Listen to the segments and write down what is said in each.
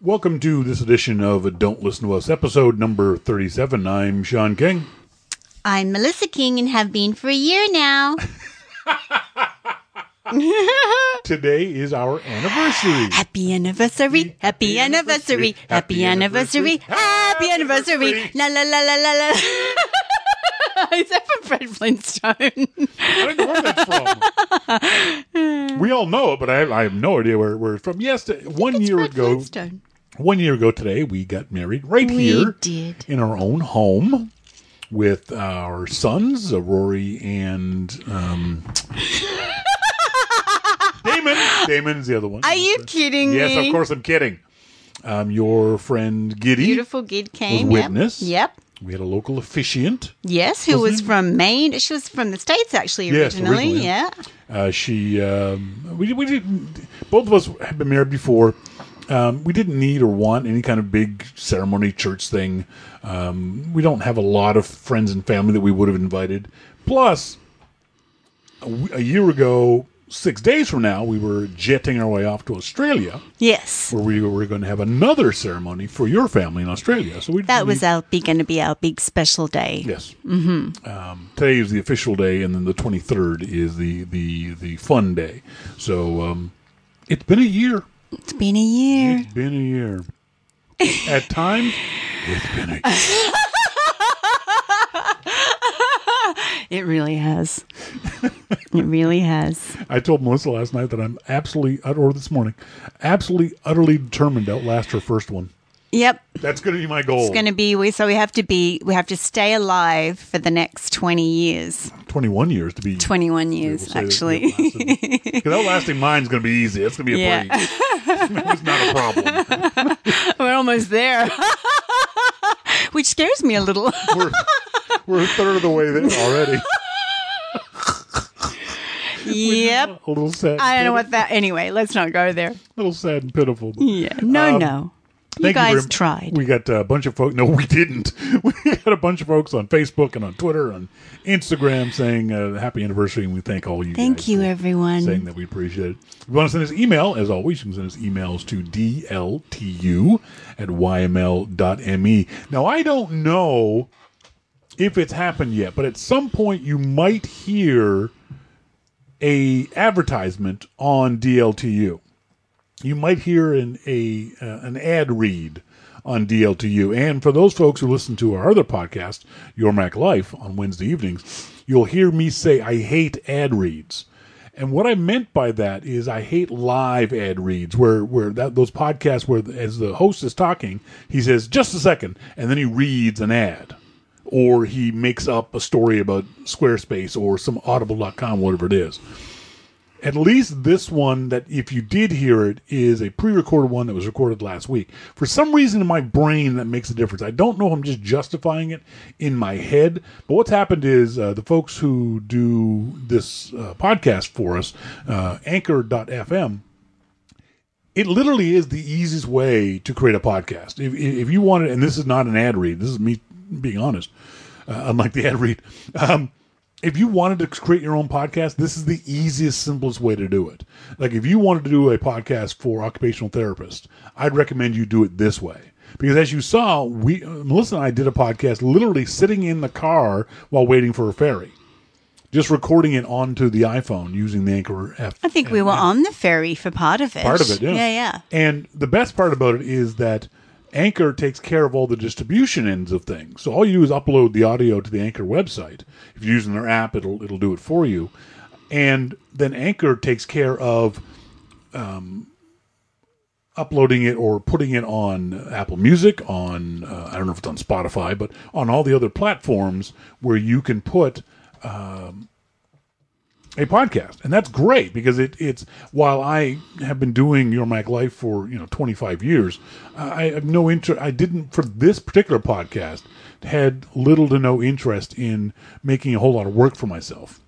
Welcome to this edition of Don't Listen to Us, episode number 37. I'm Sean King. I'm Melissa King and have been for a year now. Today is our anniversary. Happy anniversary, happy anniversary, happy anniversary, happy anniversary. La la la la la la. Is that from Fred Flintstone? I don't know where that's from. we all know it, but I, I have no idea where, where it's from. Yes, one year ago, Flintstone. One year ago today, we got married right We here did. in our own home with our sons, uh, Rory and um, Damon. Damon's the other one. Are you kidding Yes, me? of course I'm kidding. Um, your friend Giddy Beautiful Gid came. was witness. Yep. We had a local officiant. Yes, who was from Maine. She was from the States, actually, Yes, originally. originally. Yeah. Uh, she, um, we, we didn't, both of us had been married before. Um, we didn't need or want any kind of big ceremony church thing. Um, we don't have a lot of friends and family that we would have invited. Plus, a, w- a year ago, six days from now, we were jetting our way off to Australia, Yes. where we were going to have another ceremony for your family in Australia. So we That was our big, going to be our big special day. Yes. Mm-hmm. Um, today is the official day, and then the 23rd is the the the fun day. So um, it's been a year. It's been a year. It's been a year. At times, it's been a year. It really has. it really has. I told Melissa last night that I'm absolutely, or this morning, absolutely, utterly determined to outlast her first one. Yep. That's going to be my goal. It's going to be we so we have to be we have to stay alive for the next 20 years. 21 years to be. 21 we'll years actually. Because outlasting mine's going to be easy. It's going to be a Yeah. breeze. it's not a problem. We're almost there. Which scares me a little. We're, we're a third of the way there already. yep. A little sad. I don't know what that anyway, let's not go there. A little sad and pitiful. but- Yeah. No, Um, no. You Thank guys very- tried. We got a bunch of folks. No, we didn't. We got a bunch of folks on Facebook and on Twitter and Instagram saying uh, happy anniversary, and we thank all you. Thank you everyone. Saying that we appreciate it. If you want to send us email, as always, you can send us emails to dltu at yml.me. Now, I don't know if it's happened yet, but at some point you might hear a advertisement on DLTU you might hear an a uh, an ad read on DLTU. And for those folks who listen to our other podcast, Your Mac Life, on Wednesday evenings, you'll hear me say I hate ad reads. And what I meant by that is I hate live ad reads where where that those podcasts where as the host is talking, he says just a second and then he reads an ad or he makes up a story about Squarespace or some audible.com whatever it is at least this one that if you did hear it is a pre-recorded one that was recorded last week. For some reason in my brain that makes a difference. I don't know if i'm just justifying it in my head but what's happened is uh, the folks who do this uh, podcast for us uh, anchor.fm it literally is the easiest way to create a podcast. If, if you want it and this is not an ad read this is me being honest uh, unlike the ad read um, if you wanted to create your own podcast, this is the easiest, simplest way to do it. Like if you wanted to do a podcast for occupational therapists, I'd recommend you do it this way. Because as you saw, we Melissa and I did a podcast literally sitting in the car while waiting for a ferry. Just recording it onto the iPhone using the Anchor F. I think we were on the ferry for part of it. Part of it, yeah. Yeah, yeah. And the best part about it is that Anchor takes care of all the distribution ends of things. So all you do is upload the audio to the Anchor website. If you're using their app, it'll it'll do it for you. And then Anchor takes care of um, uploading it or putting it on Apple Music, on uh, I don't know if it's on Spotify, but on all the other platforms where you can put a podcast, and that's great because it, it's while I have been doing Your Mac Life for you know 25 years, I have no interest. I didn't for this particular podcast had little to no interest in making a whole lot of work for myself,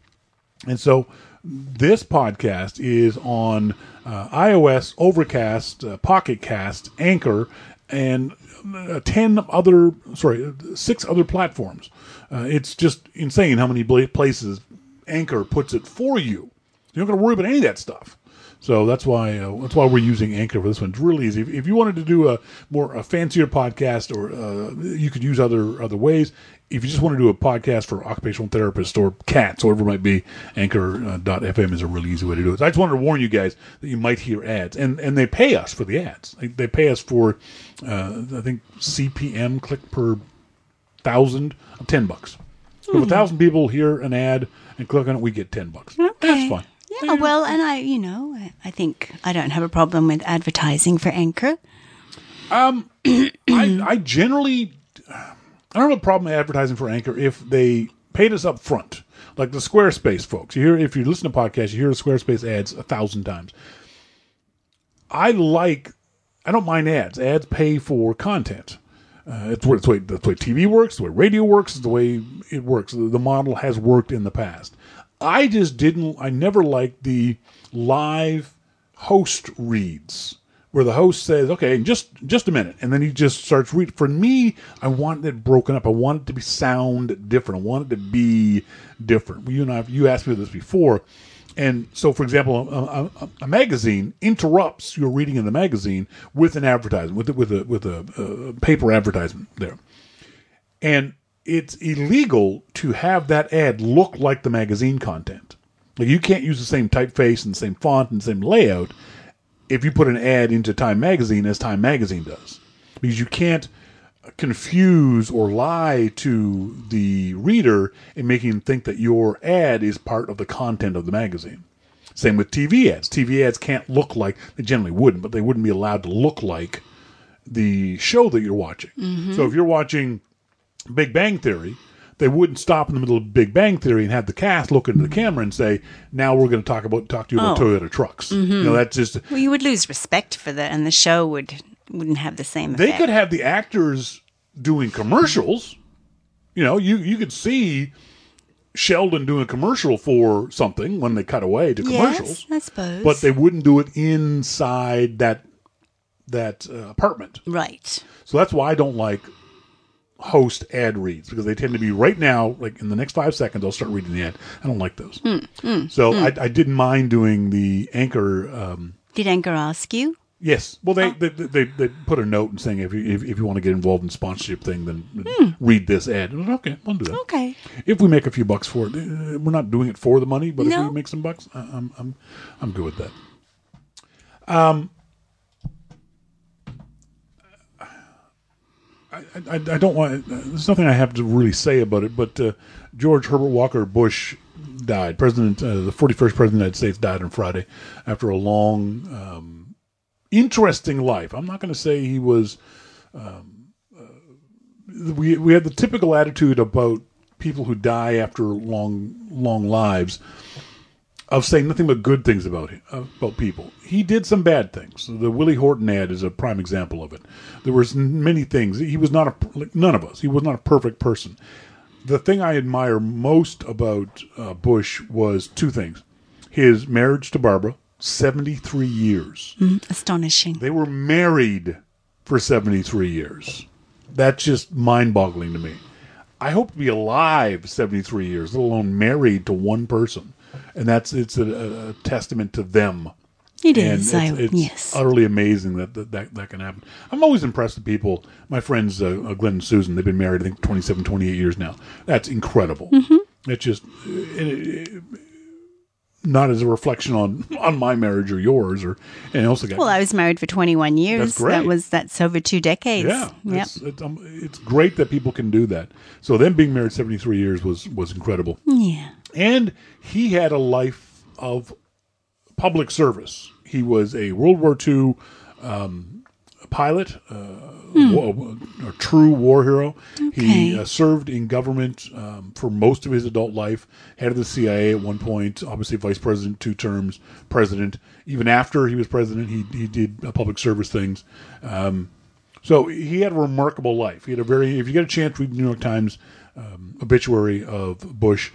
and so this podcast is on uh, iOS, Overcast, uh, Pocket Cast, Anchor, and uh, 10 other, sorry, six other platforms. Uh, it's just insane how many places Anchor puts it for you. You're not going to worry about any of that stuff. So that's why uh, that's why we're using Anchor for this one. It's really easy. If, if you wanted to do a more a fancier podcast, or uh, you could use other other ways. If you just want to do a podcast for occupational therapists or cats, or whatever it might be, Anchor.fm is a really easy way to do it. So I just wanted to warn you guys that you might hear ads, and and they pay us for the ads. They, pay us for uh, I think CPM click per thousand of ten bucks. So if a thousand people hear an ad and click on it, we get ten bucks. That's fine. Yeah, well, and I, you know, I- I think I don't have a problem with advertising for Anchor. Um, I, I generally I don't have a problem advertising for Anchor if they paid us up front, like the Squarespace folks. You hear if you listen to podcasts, you hear the Squarespace ads a thousand times. I like, I don't mind ads. Ads pay for content. Uh, it's, it's the way that's the way TV works, the way radio works, the way it works. The, the model has worked in the past. I just didn't. I never liked the live host reads where the host says, "Okay, just just a minute," and then he just starts reading. For me, I want it broken up. I want it to be sound different. I want it to be different. You and I, you asked me this before, and so, for example, a, a, a magazine interrupts your reading in the magazine with an advertisement, with a, with a with a, uh paper advertisement there, and it's illegal to have that ad look like the magazine content. Like you can't use the same typeface and the same font and the same layout if you put an ad into Time Magazine as Time Magazine does, because you can't confuse or lie to the reader and making them think that your ad is part of the content of the magazine. Same with TV ads. TV ads can't look like they generally wouldn't, but they wouldn't be allowed to look like the show that you're watching. Mm-hmm. So if you're watching Big Bang Theory, they wouldn't stop in the middle of Big Bang Theory and have the cast look into the camera and say, "Now we're going to talk about talk to you about Oh. Toyota trucks." You mm-hmm. know, that's just Well, you would lose respect for the, and the show would wouldn't have the same. they could have the actors doing commercials. You know, you you could see Sheldon doing a commercial for something when they cut away to commercials, Yes, I suppose. but they wouldn't do it inside that that uh, apartment. right. So that's why I don't like host ad reads because they tend to be right now, like in the next five seconds, I'll start reading the ad. I don't like those. so I, I didn't mind doing the anchor. Um, Did Anchor ask you? Yes, well they, they, they they put a note and saying if you if, if you want to get involved in sponsorship thing, then read this ad. Was, okay, I'll do that. Okay. If we make a few bucks for it, uh, we're not doing it for the money, but if we make some bucks, I- I'm I'm I'm good with that. Um, I, I, I don't want. There's nothing I have to really say about it, but uh, George Herbert Walker Bush died. President, uh, the 41st president of the United States, died on Friday after a long, um, interesting life. I'm not going to say he was um, uh, we we had the typical attitude about people who die after long long lives of saying nothing but good things about him, uh, about people. He did some bad things. The Willie Horton ad is a prime example of it. There was many things. He was not a like none of us. He was not a perfect person. The thing I admire most about uh, Bush was two things: his marriage to Barbara, seventy three years. Astonishing. They were married for 73 years. That's just mind boggling to me. I hope to be alive 73 years, let alone married to one person. And that's it's a, a testament to them. It And is. it's, I, it's yes. utterly amazing that, that that that can happen. I'm always impressed with people. My friends, uh, uh, Glenn and Susan, they've been married, I think, 27, 28 years now. That's incredible. Mm-hmm. It's just it, it- not as a reflection on on my marriage or yours or and also else. well, I was married for 21 years. That's great. That was that's over two decades. Yeah, Yep. it's, it's, um, it's great that people can do that. So them being married seventy three years was was incredible, Yeah. and he had a life of public service. He was a World War II um, pilot, uh, wa- a true war hero. He uh, served in government um, for most of his adult life. Head of the CIA at one point, obviously vice president two terms, president. Even after he was president, he he did uh, public service things. Um, so he had a remarkable life. He had a very. If you get a chance, read the New York Times um, obituary of Bush.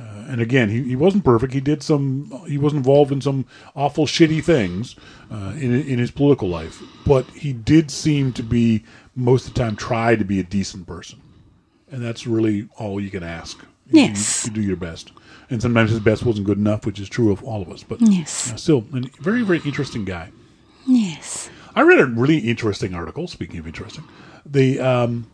Uh, and again, he, he wasn't perfect. He did some. He was involved in some awful, shitty things uh, in in his political life. But he did seem to be most of the time try to be a decent person, and that's really all you can ask. You- Yes. you, do your best. and sometimes his best wasn't good enough, which is true of all of us. But Yes. uh, still, a very very interesting guy. Yes. I read a really interesting article. Speaking of interesting, the um,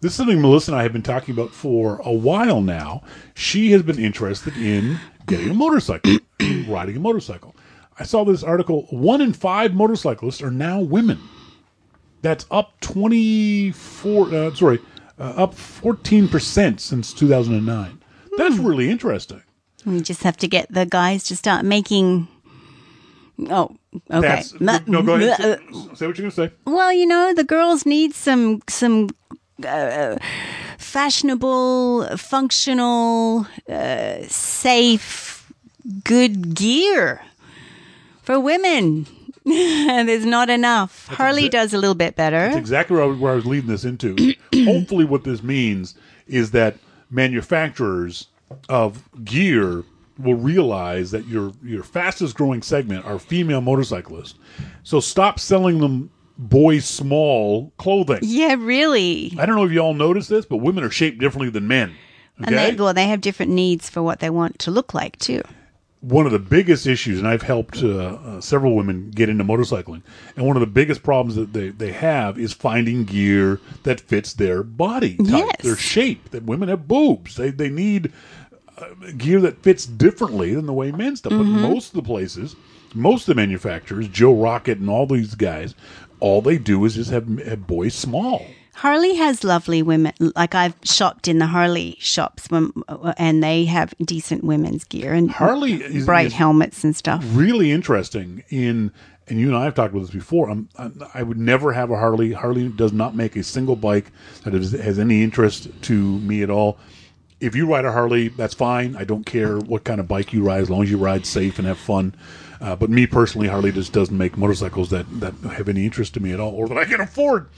this is something Melissa and I have been talking about for a while now. She has been interested in getting a motorcycle, riding a motorcycle. I saw this article. One in five motorcyclists are now women. That's up twenty four. Uh, sorry, uh, up fourteen percent since two thousand and nine. That's really interesting. We just have to get the guys to start making. Oh, okay. That's no. Go ahead. Say, say what you're going to say. Well, you know, the girls need some some uh, fashionable, functional, uh, safe, good gear for women. and there's not enough. Harley exa- does a little bit better. That's exactly where I, was- where I was leading this into. Hopefully, what this means is that manufacturers of gear will realize that your your fastest growing segment are female motorcyclists. So stop selling them boy small clothing. yeah, really. I don't know if you all noticed this, but women are shaped differently than men. And Okay? they, well, they have different needs for what they want to look like too. one of the biggest issues, and I've helped uh, uh, several women get into motorcycling, and one of the biggest problems that they, they have is finding gear that fits their body type, Yes. their shape. That women have boobs, they they need uh, gear that fits differently than the way men stuff. But most of the places, most of the manufacturers, Joe Rocket and all these guys, all they do is just have, have boys small. Harley has lovely women. Like I've shopped in the Harley shops, when, and they have decent women's gear and Harley is, bright is helmets and stuff. really interesting in and you and I have talked about this before. I'm, I'm, I would never have a Harley. Harley does not make a single bike that is, has any interest to me at all. If you ride a Harley, that's fine. I don't care what kind of bike you ride, as long as you ride safe and have fun. Uh, but me personally, Harley just doesn't make motorcycles that, that have any interest to me at all, or that I can afford.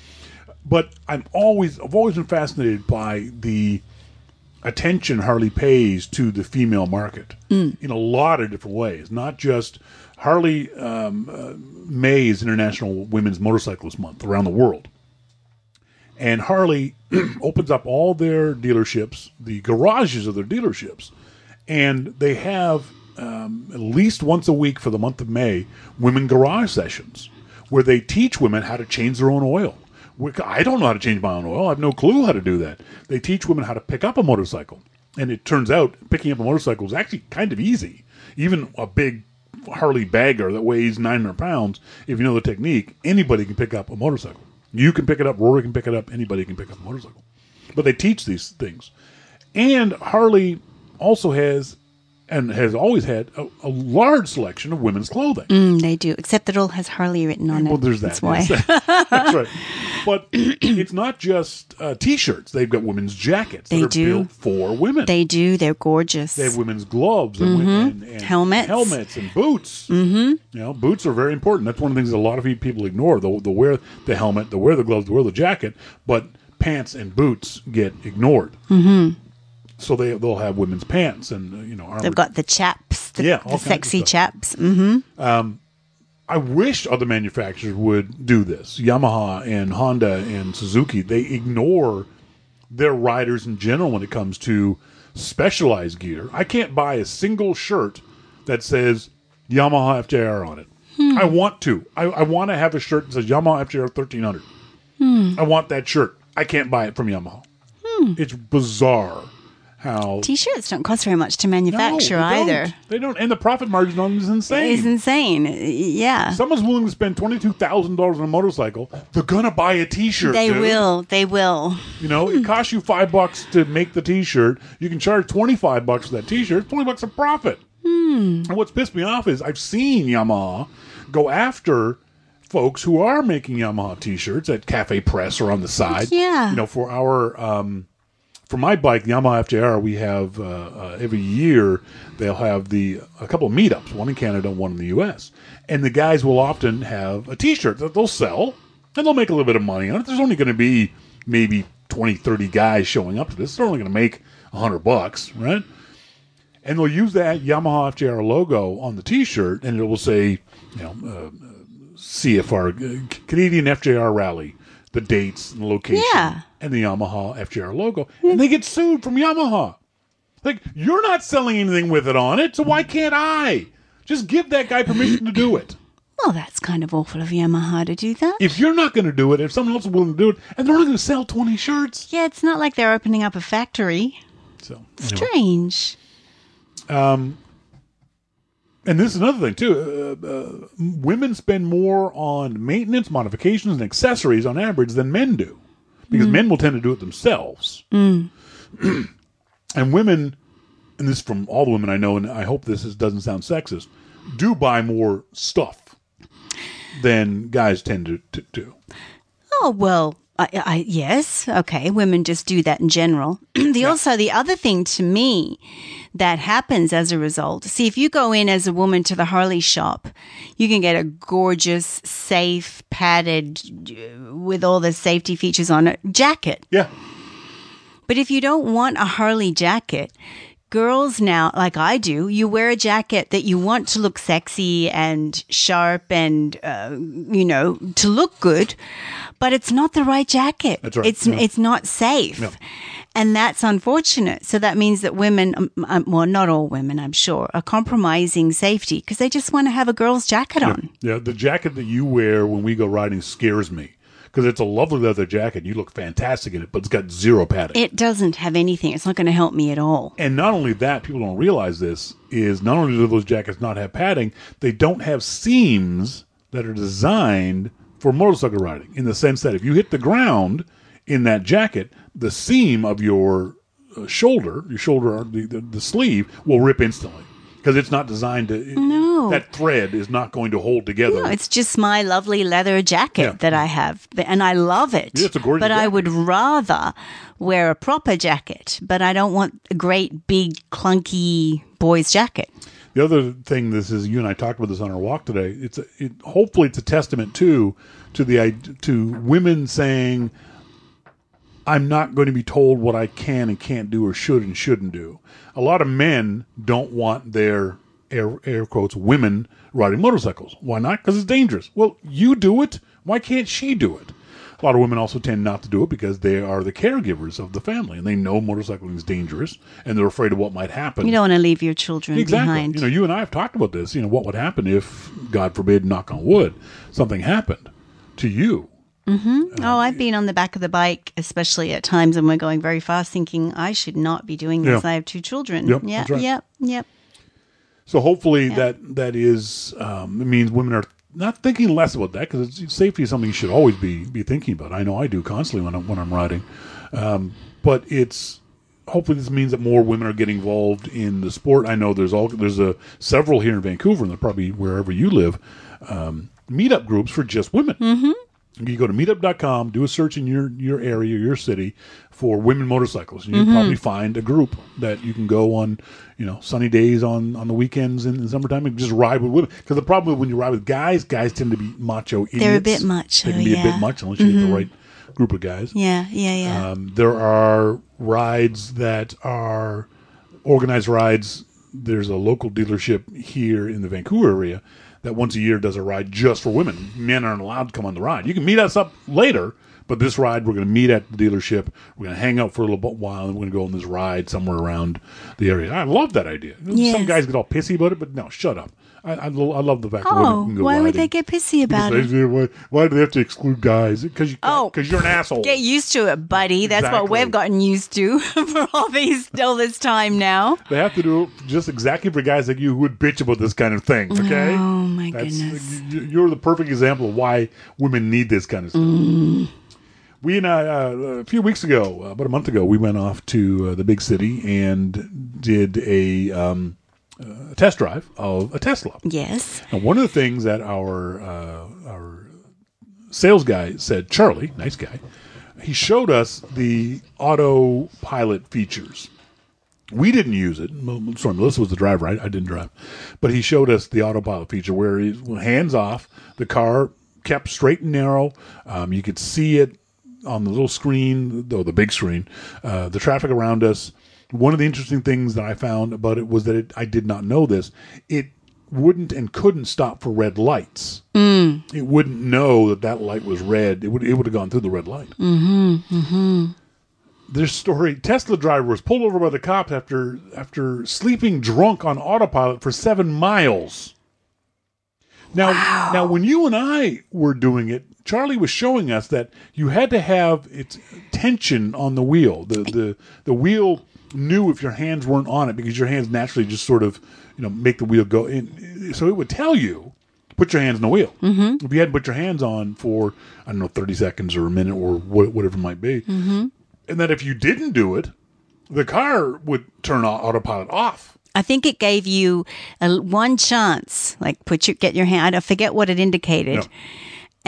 But I'm always I've always been fascinated by the attention Harley pays to the female market in a lot of different ways. Not just Harley um, uh, May is International Women's Motorcyclist Month around the world, and Harley opens up all their dealerships, the garages of their dealerships, and they have um, at least once a week for the month of May women garage sessions where they teach women how to change their own oil. I don't know how to change my own oil. I have no clue how to do that. They teach women how to pick up a motorcycle. And it turns out picking up a motorcycle is actually kind of easy. Even a big Harley bagger that weighs 900 pounds, if you know the technique, anybody can pick up a motorcycle. You can pick it up, Rory can pick it up, anybody can pick up a motorcycle. But they teach these things. And Harley also has, and has always had, a, a large selection of women's clothing. Mm, they do, except it all has Harley written on it. Well, there's that. That's why. yes. That's right. But it's not just uh, t-shirts. They've got women's jackets They that are do. built for women. they do. They're gorgeous. They have women's gloves and, and, and Mm-hmm. Helmets. helmets and boots. Mm-hmm. You know, boots are very important. That's one of the things that a lot of people ignore. They'll, they'll wear the helmet, they'll wear the gloves, they'll wear the jacket, but pants and boots get ignored. Mm-hmm. So they they'll have women's pants and you know armored They've got the chaps, the, Yeah, the sexy chaps. hmm I wish other manufacturers would do this. Yamaha and Honda and Suzuki, they ignore their riders in general when it comes to specialized gear. I can't buy a single shirt that says Yamaha FJR on it. Hmm. I want to. I, I want to have a shirt that says Yamaha FJR 1300. Hmm. I want that shirt. I can't buy it from Yamaha. Hmm. It's bizarre how. T-shirts don't cost very much to No, manufacture they don't. either. They don't. And the profit margin on them is insane. It's insane. Yeah. someone's willing to spend twenty two thousand dollars on a motorcycle, they're gonna buy a T-shirt. They dude. will. They will. You know, it costs you five bucks to make the T-shirt. You can charge twenty five bucks for that T-shirt. Twenty bucks a profit. And what's pissed me off is I've seen Yamaha go after folks who are making Yamaha T-shirts at Cafe Press or on the side. Yeah. You know, for our um, for my bike, Yamaha FJR, we have uh, uh, every year they'll have the a couple of meetups, one in Canada, one in the U.S. And the guys will often have a T-shirt that they'll sell, and they'll make a little bit of money on it. There's only going to be maybe 20, 30 guys showing up to this. They're only going to make hundred bucks, right? And they'll use that Yamaha FJR logo on the T-shirt, and it will say, you know, uh, CFR Canadian FJR Rally, the dates and the location, Yeah. And the Yamaha FJR logo, and they get sued from Yamaha. Like you're not selling anything with it on it, so why can't I? Just give that guy permission to do it. Well, that's kind of awful of Yamaha to do that. If you're not going to do it, if someone else is willing to do it, and they're only going to sell 20 shirts. Yeah, it's not like they're opening up a factory. So, anyway. Strange. and this is another thing too. Uh, uh, women spend more on maintenance, modifications, and accessories on average than men do, because mm. men will tend to do it themselves. Mm. and women, and this is from all the women I know, and I hope this is, doesn't sound sexist, do buy more stuff than guys tend to, to do. Oh well, I, I yes, okay. Women just do that in general. the also the other thing to me that happens as a result. See, if you go in as a woman to the Harley shop, you can get a gorgeous, safe, padded, uh, with all the safety features on it jacket. Yeah, But if you don't want a Harley jacket, girls now, like I do, you wear a jacket that you want to look sexy and sharp and, uh, you know, to look good, but it's not the right jacket. That's right, It's, yeah. it's not safe. Yeah. And that's unfortunate. So that means that women, um, um, well, not all women, I'm sure, are compromising safety because they just want to have a girl's jacket on. yeah. The jacket that you wear when we go riding scares me because it's a lovely leather jacket. You look fantastic in it, but it's got zero padding. It doesn't have anything. It's not going to help me at all. And not only that, people don't realize this is not only do those jackets not have padding, they don't have seams that are designed for motorcycle riding. In the sense that if you hit the ground in that jacket, the seam of your uh, shoulder, your shoulder, the, the, the sleeve, will rip instantly because it's not designed to. No. that thread is not going to hold together. No, it's just my lovely leather jacket Yeah. that I have, and I love it. Yeah, it's a gorgeous But I would rather wear a proper jacket, but I don't want a great big clunky boy's jacket. The other thing, this is you and I talked about this on our walk today. It's a, it, hopefully it's a testament too to the to women saying, "I'm not going to be told what I can and can't do or should and shouldn't do." A lot of men don't want their air, air quotes women riding motorcycles. Why not? Because it's dangerous. Well, you do it. Why can't she do it? A lot of women also tend not to do it because they are the caregivers of the family and they know motorcycling is dangerous and they're afraid of what might happen. You don't want to leave your children Exactly. behind. You know, you and I have talked about this. You know, what would happen if, God forbid, knock on wood, something happened to you? Oh, I've been on the back of the bike, especially at times when we're going very fast, thinking I should not be doing this. Yeah. I have two children. Yep, yeah, right. yep, yep. So hopefully that that is um, it means women are not thinking less about that because safety is something you should always be be thinking about. I know I do constantly when I'm when I'm riding, um, but it's hopefully this means that more women are getting involved in the sport. I know there's all there's a several here in Vancouver and probably wherever you live um, meetup groups for just women. Mm-hmm. You go to meetup.com, do a search in your, your area, your city for women motorcycles. And you'll probably find a group that you can go on, you know, sunny days on, on the weekends in the summertime and just ride with women. Because the problem when you ride with guys, guys tend to be macho idiots. They're a bit macho, They can be a yeah. Mm-hmm. bit much unless you get the right group of guys. Yeah, yeah, yeah. Um, there are rides that are organized rides. There's a local dealership here in the Vancouver area that once a year does a ride just for women. Men aren't allowed to come on the ride. You can meet us up later, but this ride we're going to meet at the dealership. We're going to hang out for a little while, and we're going to go on this ride somewhere around the area. I love that idea. Some guys get all pissy about it, but no, shut up. I, I, lo- I love the fact that women oh, go why would they get pissy about it? Why, why do they have to exclude guys? Because you, Oh, because you're an asshole. Get used to it, buddy. That's what we've gotten used to for all these all this time now. They have to do it just exactly for guys like you who would bitch about this kind of thing. Okay. Oh my That's, goodness. you- You're the perfect example of why women need this kind of stuff. Mm. We and I, uh, a few weeks ago, uh, about a month ago, we went off to uh, the big city and did a um, uh, test drive of a Tesla. Yes. And one of the things that our uh, our sales guy said, Charlie, nice guy, he showed us the autopilot features. We didn't use it. Sorry, Melissa was the driver. I, I didn't drive, but he showed us the autopilot feature where he hands off, the car kept straight and narrow. Um, you could see it on the little screen, though the big screen, uh, the traffic around us. One of the interesting things that I found about it was that it, I did not know this. It wouldn't and couldn't stop for red lights. Mm. It wouldn't know that that light was red. It would it would have gone through the red light. Mm-hmm. Mm-hmm. this story Tesla driver was pulled over by the cops after after sleeping drunk on autopilot for seven miles. Now, now, when you and I were doing it, Charlie was showing us that you had to have its tension on the wheel. The the the wheel knew if your hands weren't on it because your hands naturally just sort of you know make the wheel go in. So it would tell you put your hands on the wheel. Mm-hmm. If you hadn't put your hands on for I don't know thirty seconds or a minute or wha- whatever it might be, mm-hmm. and that if you didn't do it, the car would turn au- autopilot off. I think it gave you a, one chance, like put your get your hand. I forget what it indicated, Yeah.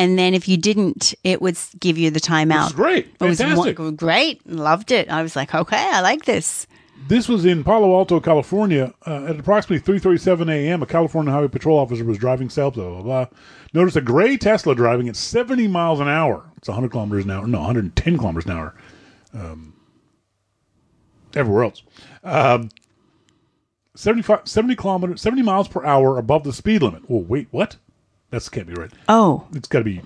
And then if you didn't, it would give you the timeout. Great, It was fantastic. great, loved it. I was like, okay, I like this. This was in Palo Alto, California. Uh, at approximately 3:37 a.m., a California Highway Patrol officer was driving south. Blah blah blah. Noticed a gray Tesla driving at 70 miles an hour. It's 100 kilometers an hour. No, 110 kilometers an hour. Um, everywhere else, um, 75, 70 kilometers, 70 miles per hour above the speed limit. Oh wait, what? That can't be right. Oh, It's got to be.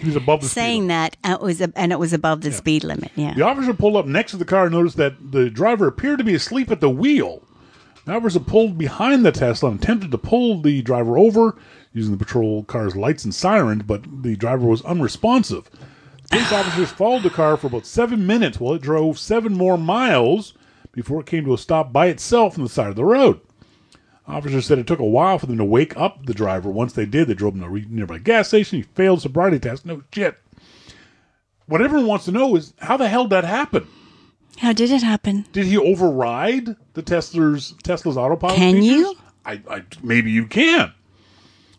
He was above the speed limit. saying that uh, it was and it was above the speed limit. Yeah. The officer pulled up next to the car and noticed that the driver appeared to be asleep at the wheel. The officer pulled behind the Tesla and attempted to pull the driver over using the patrol car's lights and sirens, but the driver was unresponsive. Police officers followed the car for about seven minutes while it drove seven more miles before it came to a stop by itself on the side of the road. Officers said it took a while for them to wake up the driver. Once they did, they drove him to a nearby gas station. He failed sobriety test. No shit. What everyone wants to know is how the hell did that happen? How did it happen? Did he override the Tesla's Tesla's autopilot? Can features? you? I, I maybe you can.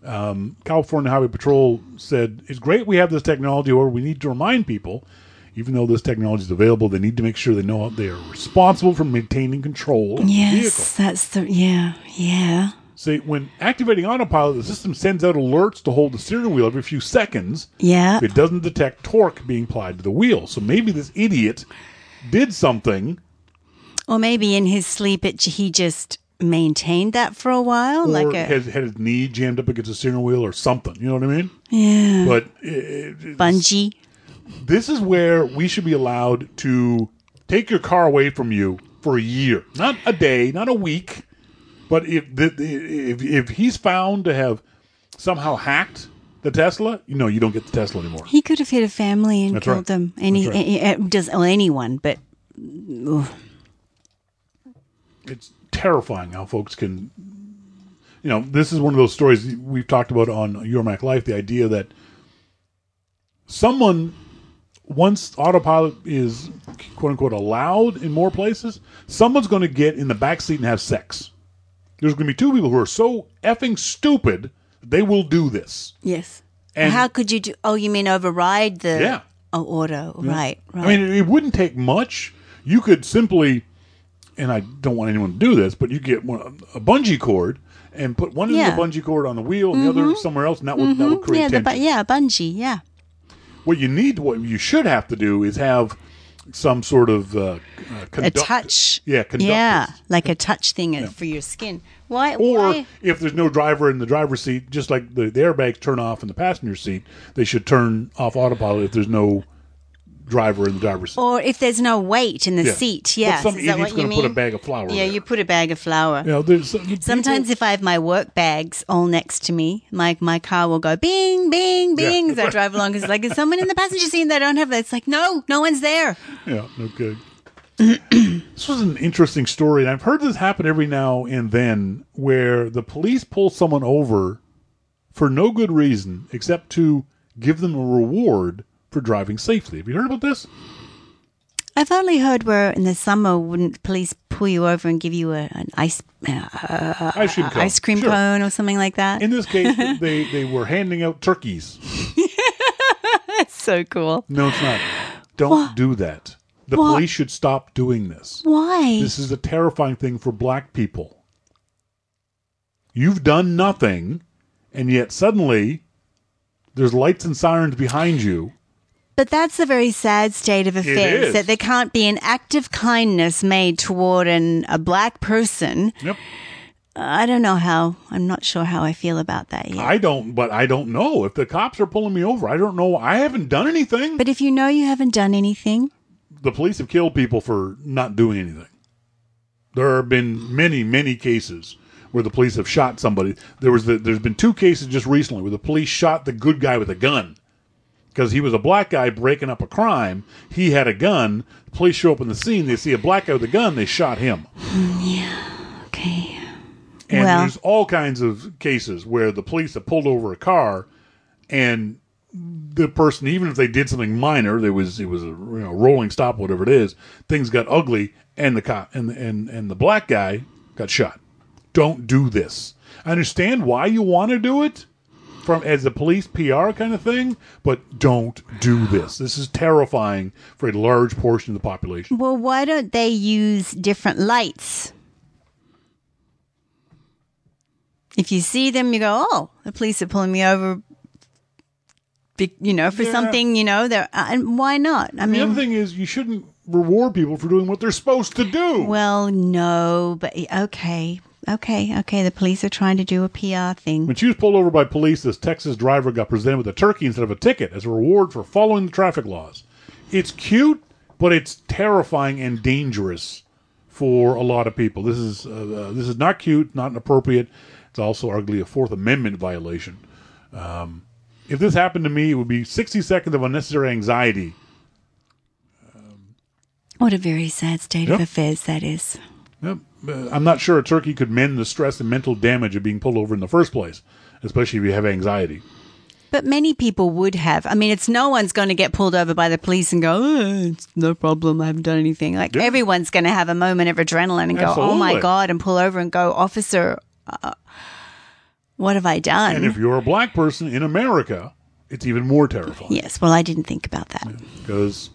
Um, California Highway Patrol said it's great we have this technology, or we need to remind people, even though this technology is available, they need to make sure they know they are responsible for maintaining control of the vehicle. Yes, that's the yeah, yeah. See, when activating autopilot, the system sends out alerts to hold the steering wheel every few seconds. Yeah. It doesn't detect torque being applied to the wheel. So maybe this idiot did something Or maybe in his sleep, it, he just maintained that for a while, like a has had his knee jammed up against the steering wheel or something. You know what I mean? yeah But it, it- bungee. This is where we should be allowed to take your car away from you for a year, not a day, not a week. But if the, if if he's found to have somehow hacked the Tesla, you know, you don't get the Tesla anymore. He could have hit a family and That's killed right. them. Any That's right. eh, eh, does well, anyone, but it's terrifying how folks can you know this is one of those stories we've talked about on your mac life the idea that someone once autopilot is quote unquote allowed in more places someone's going to get in the back seat and have sex there's going to be two people who are so effing stupid they will do this yes. And- How could you do? Oh, you mean override the Yeah. auto? Right, right. I mean, it wouldn't take much. You could simply, and I don't want anyone to do this, but you get one, a bungee cord and put one end of the bungee cord on the wheel and the other mm-hmm. somewhere else, and that would that would mm-hmm. create yeah, the, tension. bu- yeah, bungee. Yeah. What you need, what you should have to do, is have some sort of uh, uh, a touch. Yeah, conductors. Yeah, like a touch thing for your skin. Why? Or why? if there's no driver in the driver's seat, just like the, the airbags turn off in the passenger seat, they should turn off autopilot if there's no driver in the driver's seat. Or if there's no weight in the Yeah. seat. But Yes, some is that idiot's you gonna put a bag of flour Yeah, there. you put a bag of flour. You know, there's people- Sometimes if I have my work bags all next to me, my my car will go bing, bing, bing as I drive along. It's like, is someone in the passenger seat they don't have that? It's like, no, no one's there. Yeah, no good. this was an interesting story, and I've heard this happen every now and then where the police pull someone over for no good reason except to give them a reward for driving safely. Have you heard about this? I've only heard where in the summer wouldn't police pull you over and give you a, an ice uh, Ice cream cone. ice cream Sure. cone or something like that. In this case, they, they were handing out turkeys. That's so cool. No, it's not. Don't do that. The What? police should stop doing this. Why? This is a terrifying thing for black people. You've done nothing, and yet suddenly there's lights and sirens behind you. But that's a very sad state of affairs that there can't be an act of kindness made toward an, a black person. Yep. I don't know how. I'm not sure how I feel about that yet. I don't, but I don't know if the cops are pulling me over. I don't know. I haven't done anything. but if you know you haven't done anything, the police have killed people for not doing anything. There have been many, many cases where the police have shot somebody. There was the, there's been two cases just recently where the police shot the good guy with a gun because he was a black guy breaking up a crime. He had a gun. The police show up in the scene. They see a black guy with a gun. They shot him. Hmm, yeah. Okay. And Well- there's all kinds of cases where the police have pulled over a car, and the person, even if they did something minor, there was it was a you know, rolling stop, whatever it is, things got ugly, and the cop and and and the black guy got shot. Don't do this. I understand why you want to do it from as a police PR kind of thing, but don't do this. This is terrifying for a large portion of the population. Well, why don't they use different lights? If you see them, you go, "Oh, the police are pulling me over." You know, for Yeah. something, you know, they're, uh, and why not? I mean, The other thing is, you shouldn't reward people for doing what they're supposed to do. well, no, but okay, okay, okay. The police are trying to do a PR thing. When she was pulled over by police, this Texas driver got presented with a turkey instead of a ticket as a reward for following the traffic laws. It's cute, but it's terrifying and dangerous for a lot of people. This is uh, uh, this is not cute, not appropriate. It's also arguably a Fourth Amendment violation. Um, if this happened to me, it would be 60 seconds of unnecessary anxiety. What a very sad state Yep. of affairs that is. Yep. I'm not sure a turkey could mend the stress and mental damage of being pulled over in the first place, especially if you have anxiety. But many people would have. I mean, it's no one's going to get pulled over by the police and go, oh, it's no problem. I haven't done anything. Like Yeah. everyone's going to have a moment of adrenaline and go, oh my God, and pull over and go, officer, uh, what have I done? And if you're a black person in America, it's even more terrifying yes. Well, I didn't think about that because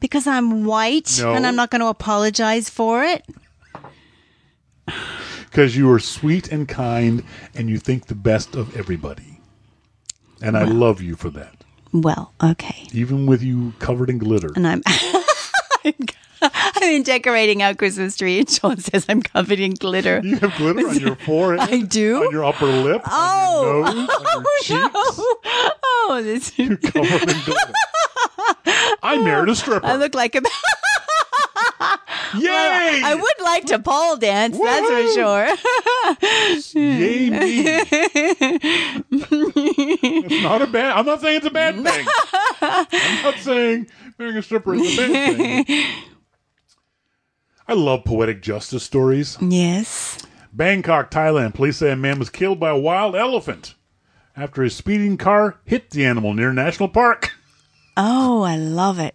because I'm white No. and I'm not going to apologize for it. because you are sweet and kind and you think the best of everybody. And I love you for that. Well, okay. Even with you covered in glitter. And I'm. I've been decorating our Christmas tree, and Sean says I'm covered in glitter. You have glitter on your forehead. I do? On your upper lip. Oh. On your oh, nose. On your oh, cheeks. Oh, this. You're covered in glitter. I married a stripper. I look like a. Yay! I would like to pole dance, that's for sure. Yay me. it's not a bad I'm not saying it's a bad thing. I'm not saying being a stripper is a bad thing. I love poetic justice stories. yes. Bangkok, Thailand, police say a man was killed by a wild elephant after his speeding car hit the animal near a national park. Oh, I love it.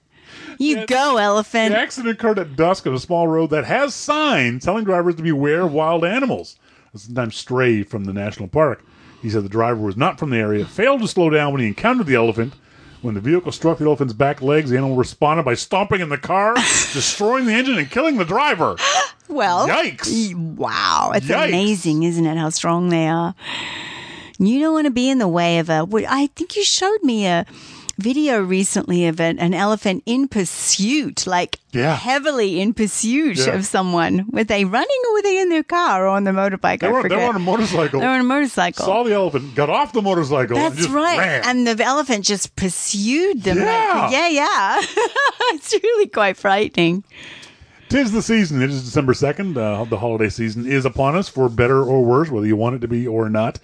You go, elephant. The accident occurred at dusk on a small road that has signs telling drivers to beware of wild animals, sometimes stray from the national park. He said the driver was not from the area, failed to slow down when he encountered the elephant. When the vehicle struck the elephant's back legs, the animal responded by stomping in the car, destroying the engine, and killing the driver. Well, Yikes. wow. It's Yikes. amazing, isn't it, how strong they are? You don't want to be in the way of a. I think you showed me a video recently of an, an elephant in pursuit, like Yeah. heavily in pursuit Yeah. of someone. Were they running or were they in their car or on the motorbike? They were, they were on a motorcycle, They were on a motorcycle. saw the elephant, got off the motorcycle, and That's just right. ran. And the elephant just pursued them. Yeah. yeah, yeah. it's really quite frightening. Tis the season. It is December 2nd. Uh, the holiday season is upon us for better or worse, whether you want it to be or not.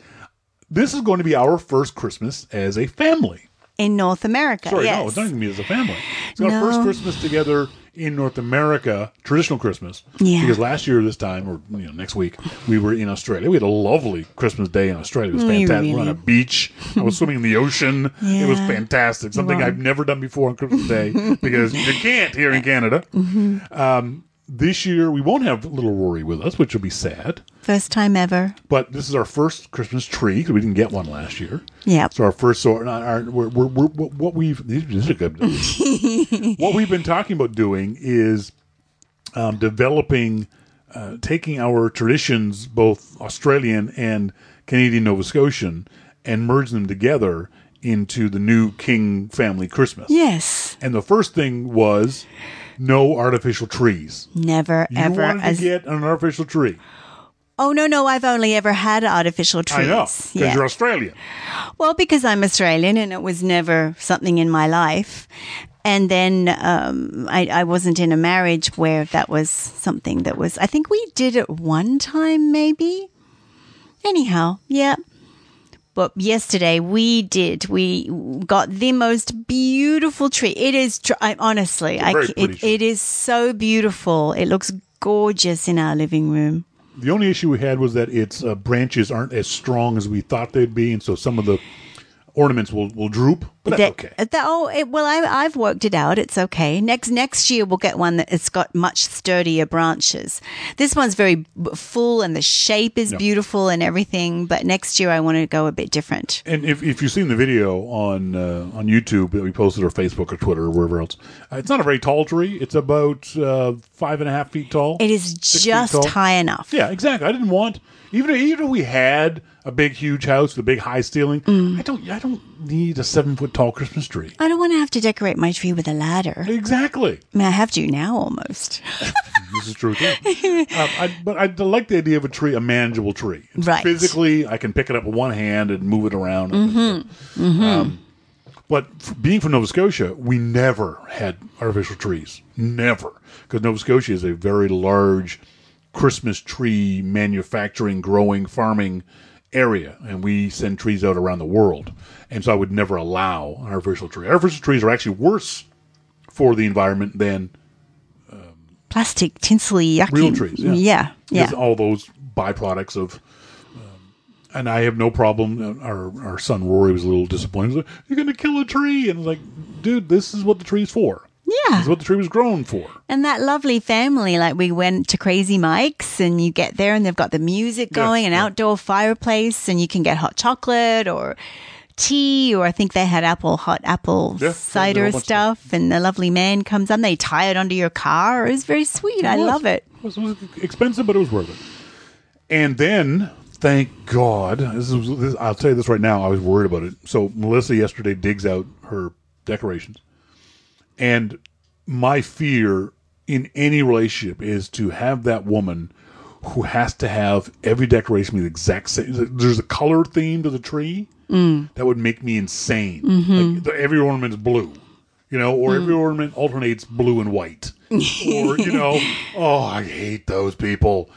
This is going to be our first Christmas as a family. In North America, Sorry, yes. no, it's not even me as a family. It's our No. first Christmas together in North America, traditional Christmas. Yeah. Because last year, this time, or you know, next week, we were in Australia. We had a lovely Christmas day in Australia. It was We fantastic. We were on a beach. I was swimming in the ocean. Yeah. It was fantastic. Something. I've never done before on Christmas Day because you can't here in Canada. Mm-hmm. Um, this year, we won't have little Rory with us, which will be sad. First time ever. But this is our first Christmas tree because we didn't get one last year. Yeah. So our first, so our, our we're, we're, we're, what we've this is a good. what we've been talking about doing is um, developing, uh, taking our traditions, both Australian and Canadian Nova Scotian, and merging them together into the new King family Christmas. Yes. And the first thing was no artificial trees. Never, You ever. wanted As, to get an artificial tree. Oh no, no, I've only ever had artificial trees. I know because Yeah. you're Australian. Well, because I'm Australian and it was never something in my life. And then um, I, I wasn't in a marriage where that was something that was. I think we did it one time, maybe. Anyhow, yeah. But yesterday we did. We got the most beautiful tree. It is tr- I, honestly, I, very c- pretty it, it is so beautiful. It looks gorgeous in our living room. The only issue we had was that its uh, branches aren't as strong as we thought they'd be, and so some of the ornaments will, will droop. But that's That- okay. oh, it, well, I, I've worked it out. It's okay. Next next year we'll get one that it's got much sturdier branches. This one's very full and the shape is beautiful and everything. But next year I want to go a bit different. And if, if you've seen the video on uh, on YouTube that we posted or Facebook or Twitter or wherever else, uh, it's not a very tall tree. It's about uh, five and a half feet tall. It is just high enough. Yeah, exactly. I didn't want even even if we had a big huge house with a big high ceiling. Mm. I don't I don't need a seven foot tall Christmas tree. I don't want to have to decorate my tree with a ladder. Exactly. I mean, I have to now almost. This is true too. um, I, but I like the idea of a tree, a manageable tree. It's Right. Physically, I can pick it up with one hand and move it around. Hmm. Um, but being from Nova Scotia, we never had artificial trees. Never, because Nova Scotia is a very large Christmas tree manufacturing, growing, farming area, and we send trees out around the world. And so I would never allow an artificial tree. Artificial trees are actually worse for the environment than Plastic, tinsely, yucky. Real trees, yeah. yeah. yeah. All those byproducts of. Um, and I have no problem. Our our son Rory was a little disappointed. Like, You're going to kill a tree, and like, dude, this is what the tree's for. Yeah. That's what the tree was grown for. And that lovely family, like we went to Crazy Mike's and you get there and they've got the music Yeah, going, an yeah. outdoor fireplace, and you can get hot chocolate or tea, or I think they had apple, hot apple Yeah, yeah, cider a whole bunch of stuff. And the lovely man comes on, they tie it onto your car. It was very sweet. I was. love it. It was, it was expensive, but it was worth it. And then, thank God, this is. This, I'll tell you this right now. I was worried about it. So Melissa yesterday digs out her decorations, and my fear in any relationship is to have that woman who has to have every decoration be the exact same. There's a color theme to the tree mm. that would make me insane. Mm-hmm. Like every ornament is blue, you know, or every mm. ornament alternates blue and white, or you know, oh, I hate those people.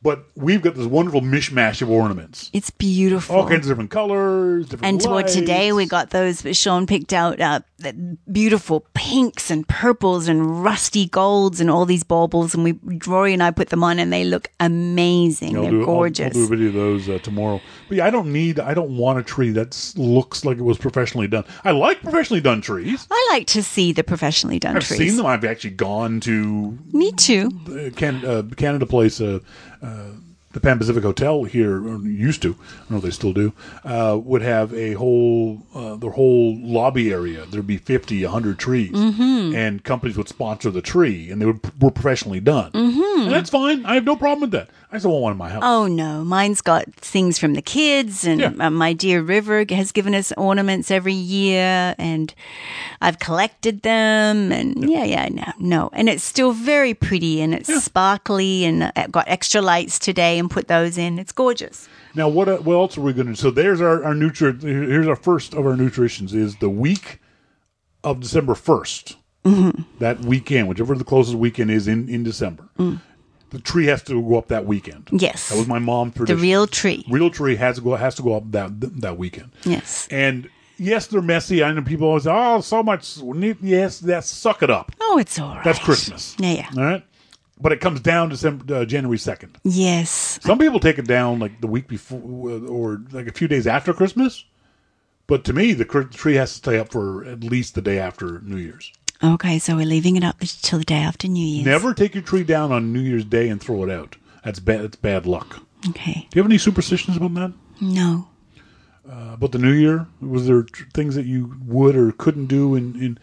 But we've got this wonderful mishmash of ornaments, It's beautiful. all kinds of different colors, different. And today, we got those. but Sean picked out uh, the beautiful pinks and purples and rusty golds and all these baubles. And we, Rory and I put them on, and they look amazing. I'll They're do, I'll- gorgeous. I'll, do a video of those uh, tomorrow. But yeah, I don't need, I don't want a tree that looks like it was professionally done. I like professionally done trees. I like to see the professionally done I've trees. seen them. I've actually gone to Me too. Can, uh, Canada Place, uh, uh, the Pan Pacific Hotel here, used to, I don't know if they still do, uh, would have a whole, uh, the whole lobby area. There'd be 50, 100 trees. Mm-hmm. And companies would sponsor the tree, and they would, were professionally done. Mm-hmm. And that's fine. I have no problem with that. I just don't want one in my house. Oh no, mine's got things from the kids, and Yeah. uh, my dear River has given us ornaments every year, and I've collected them, and yeah, yeah, no, no, and it's still very pretty, and it's sparkly, and uh, got extra lights today, and put those in. It's gorgeous. Now, what uh, what else are we going to? Do? So there's our our nutri- Here's our first of our nutritions is the week of December 1st Mm-hmm. That weekend, whichever the closest weekend is in in December, the tree has to go up that weekend. Mm. Yes. that was my mom's The tradition. real tree. real tree has to go has to go up that that weekend. Yes. and yes, they're messy. I know people always say, "Oh, so much." Yes, that's suck it up. Oh, it's all right. That's Christmas. Yeah, yeah. All right, but it comes down December uh, January second. Yes. Some people take it down like the week before or like a few days after Christmas. But to me, the tree has to stay up for at least the day after New Year's. Okay, so we're leaving it up till the day after New Year's. Never take your tree down on New Year's Day and throw it out. That's bad. That's bad luck. Okay. Do you have any superstitions about that? No. Uh, about the New Year? Was there things that you would or couldn't do? In, in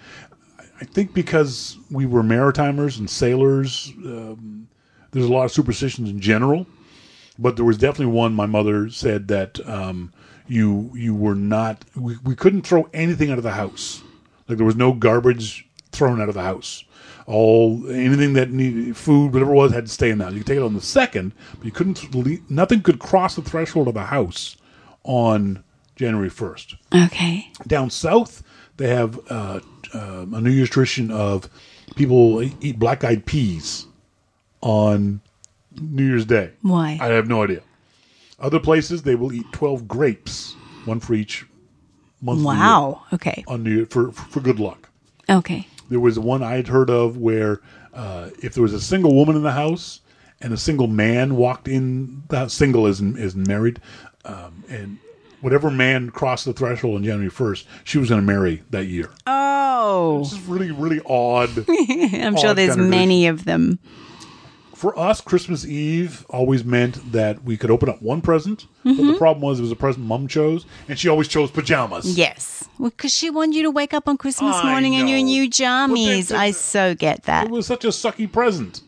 I think because we were maritimers and sailors, um, there's a lot of superstitions in general. But there was definitely one. My mother said that um, you you were not. We, we couldn't throw anything out of the house. Like there was no garbage thrown out of the house. All anything that needed food, whatever it was, had to stay in that. You could take it on the second, but you couldn't. Nothing could cross the threshold of the house on January first. Okay. Down south, they have uh, um a New Year's tradition of people eat black eyed peas on New Year's Day. Why? I have no idea. Other places, they will eat 12 grapes, one for each month. the year Wow. Okay. On New Year, for, for good luck. Okay. There was one I had heard of where uh, if there was a single woman in the house and a single man walked in, that single isn't, isn't married, um, and whatever man crossed the threshold on January 1st, she was going to marry that year. Oh, This is really, really odd. I'm sure there's many of them. For us, Christmas Eve always meant that we could open up one present, but Mm-hmm. the problem was it was a present mom chose, and she always chose pajamas. Yes. Well, because she wanted you to wake up on Christmas I morning in your new But jammies. I so get that. It was such a sucky present.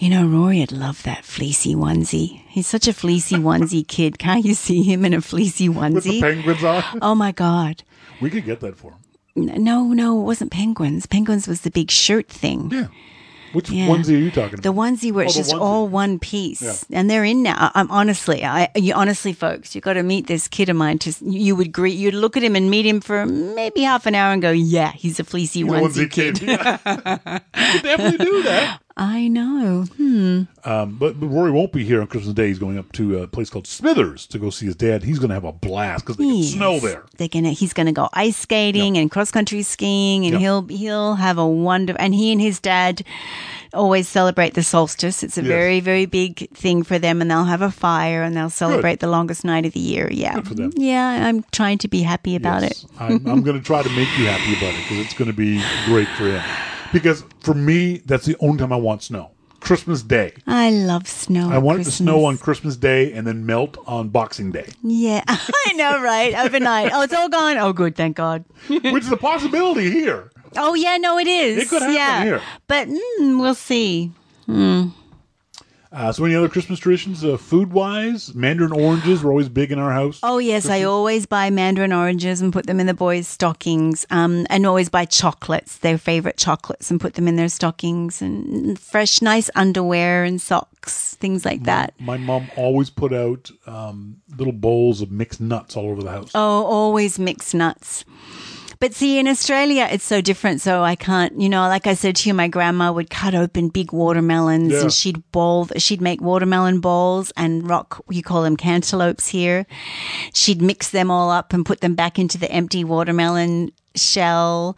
You know, Rory would love that fleecy onesie. He's such a fleecy onesie kid. Can't you see him in a fleecy onesie? With the penguins on. Oh my God. We could get that for him. No, no, it wasn't penguins. Penguins was the big shirt thing. Yeah. Which Yeah. onesie are you talking about? The onesie where oh, it's Oh, the just onesie. all one piece, Yeah. and they're in now. I'm honestly, I you honestly, folks, you got to meet this kid of mine. To you would greet, you'd look at him and meet him for maybe half an hour and go, "Yeah, he's a fleecy The onesie, onesie kid." kid. Yeah. you could definitely do that. I know. Um, but, but Rory won't be here on Christmas Day. He's going up to a place called Smithers to go see his dad. He's going to have a blast because they Yes. snow there. They're gonna. He's gonna go ice skating and cross country skiing, and Yeah. he'll he'll have a wonderful. And he and his dad always celebrate the solstice. It's a Yes. very very big thing for them, and they'll have a fire and they'll celebrate the longest night of the year. Yeah, Good for them. yeah. I'm trying to be happy about Yes. it. I'm, I'm going to try to make you happy about it because it's going to be great for him. Because for me, that's the only time I want snow. Christmas Day. I love snow. I want it to snow on Christmas. Day and then melt on Boxing Day, Yeah, I know, right? Overnight. Oh, it's all gone. Oh, good. Thank God. which is a possibility here. Oh, yeah. No, it is. It could happen yeah. here. but mm, we'll see. Uh, so, any other Christmas traditions, uh, food wise? Mandarin oranges were always big in our house. Oh yes, I always buy mandarin oranges and put them in the boys' stockings. Um, and always buy chocolates, their favorite chocolates, and put them in their stockings. And fresh, nice underwear and socks, things like that. My mom always put out um, little bowls of mixed nuts all over the house. Oh, always mixed nuts. But see, in Australia, it's so different. So I can't, you know, like I said to you, my grandma would cut open big watermelons Yeah. and she'd ball, she'd make watermelon balls and rock, you call them cantaloupes here. She'd mix them all up and put them back into the empty watermelon shell.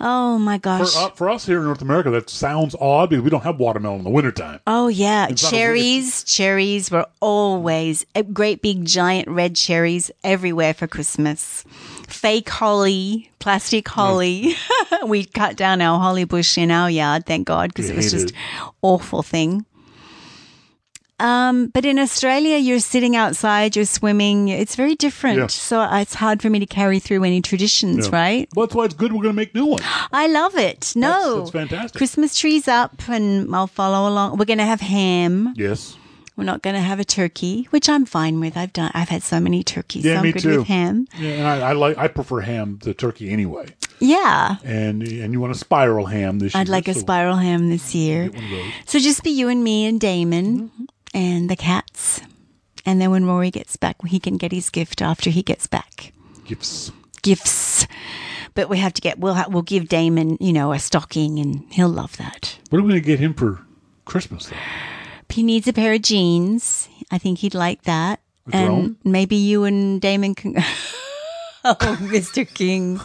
Oh my gosh. For, uh, for us here in North America, that sounds odd because we don't have watermelon in the wintertime. Oh yeah, a cherries. Cherries were always uh, great big giant red cherries everywhere for Christmas. Fake holly, plastic holly. we cut down our holly bush in our yard, thank God, because You it was just awful thing. Um, but in Australia, you're sitting outside, you're swimming. It's very different. Yeah. So it's hard for me to carry through any traditions, Yeah. right? Well, that's why it's good we're going to make new ones. I love it. No, that's fantastic. Christmas trees up, and I'll follow along. We're going to have ham. Yes. We're not going to have a turkey, which I'm fine with. I've done. I've had so many turkeys. Yeah, so I'm me good too. with ham. Yeah, and I, I like I prefer ham to turkey anyway. Yeah, And and you want a spiral ham this year. I'd like a spiral ham this year. Get one of those. So just be you and me and Damon Mm-hmm. and the cats, and then when Rory gets back, he can get his gift after he gets back. Gifts. Gifts, but we have to get. We'll ha- we'll give Damon, you know, a stocking, and he'll love that. What are we going to get him for Christmas though? He needs a pair of jeans. I think he'd like that. A and drone? maybe you and Damon can. oh, Mr. King.